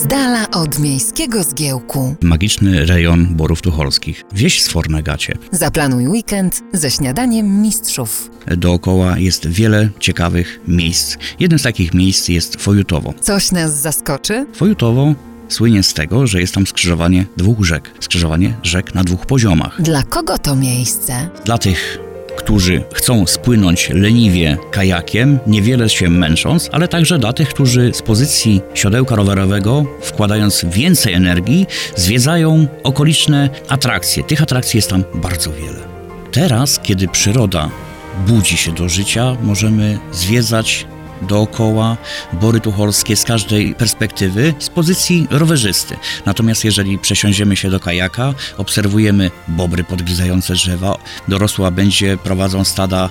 Z dala od miejskiego zgiełku. Magiczny rejon Borów Tucholskich. Wieś Sfornegacie. Zaplanuj weekend ze śniadaniem mistrzów. Dookoła jest wiele ciekawych miejsc. Jednym z takich miejsc jest Fojutowo. Coś nas zaskoczy? Fojutowo słynie z tego, że jest tam skrzyżowanie dwóch rzek. Skrzyżowanie rzek na dwóch poziomach. Dla kogo to miejsce? Dla tych, którzy chcą spłynąć leniwie kajakiem, niewiele się męcząc, ale także dla tych, którzy z pozycji siodełka rowerowego, wkładając więcej energii, zwiedzają okoliczne atrakcje. Tych atrakcji jest tam bardzo wiele. Teraz, kiedy przyroda budzi się do życia, możemy zwiedzać dookoła Bory Tucholskie z każdej perspektywy z pozycji rowerzysty. Natomiast jeżeli przesiądziemy się do kajaka, obserwujemy bobry podgryzające drzewa, dorosłe łabędzie prowadzą stada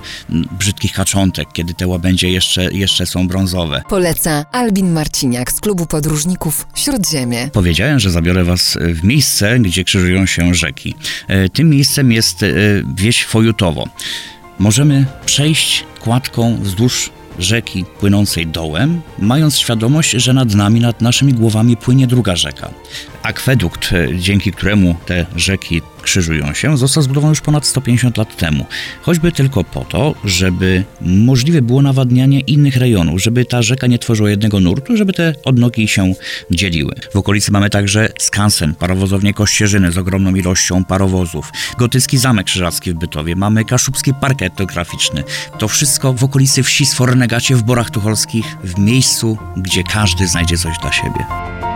brzydkich kaczątek, kiedy te łabędzie jeszcze, jeszcze są brązowe. Poleca Albin Marciniak z klubu podróżników Śródziemie. Powiedziałem, że zabiorę Was w miejsce, gdzie krzyżują się rzeki. E, Tym miejscem jest e, wieś Fojutowo. Możemy przejść kładką wzdłuż rzeki płynącej dołem, mając świadomość, że nad nami, nad naszymi głowami płynie druga rzeka. Akwedukt, e, dzięki któremu te rzeki krzyżują się, został zbudowany już ponad 150 lat temu. Choćby tylko po to, żeby możliwe było nawadnianie innych rejonów, żeby ta rzeka nie tworzyła jednego nurtu, żeby te odnogi się dzieliły. W okolicy mamy także skansen, parowozownię Kościerzyny z ogromną ilością parowozów, gotycki zamek krzyżacki w Bytowie, mamy kaszubski park etnograficzny. To wszystko w okolicy wsi Sfornegacie w Borach Tucholskich, w miejscu, gdzie każdy znajdzie coś dla siebie.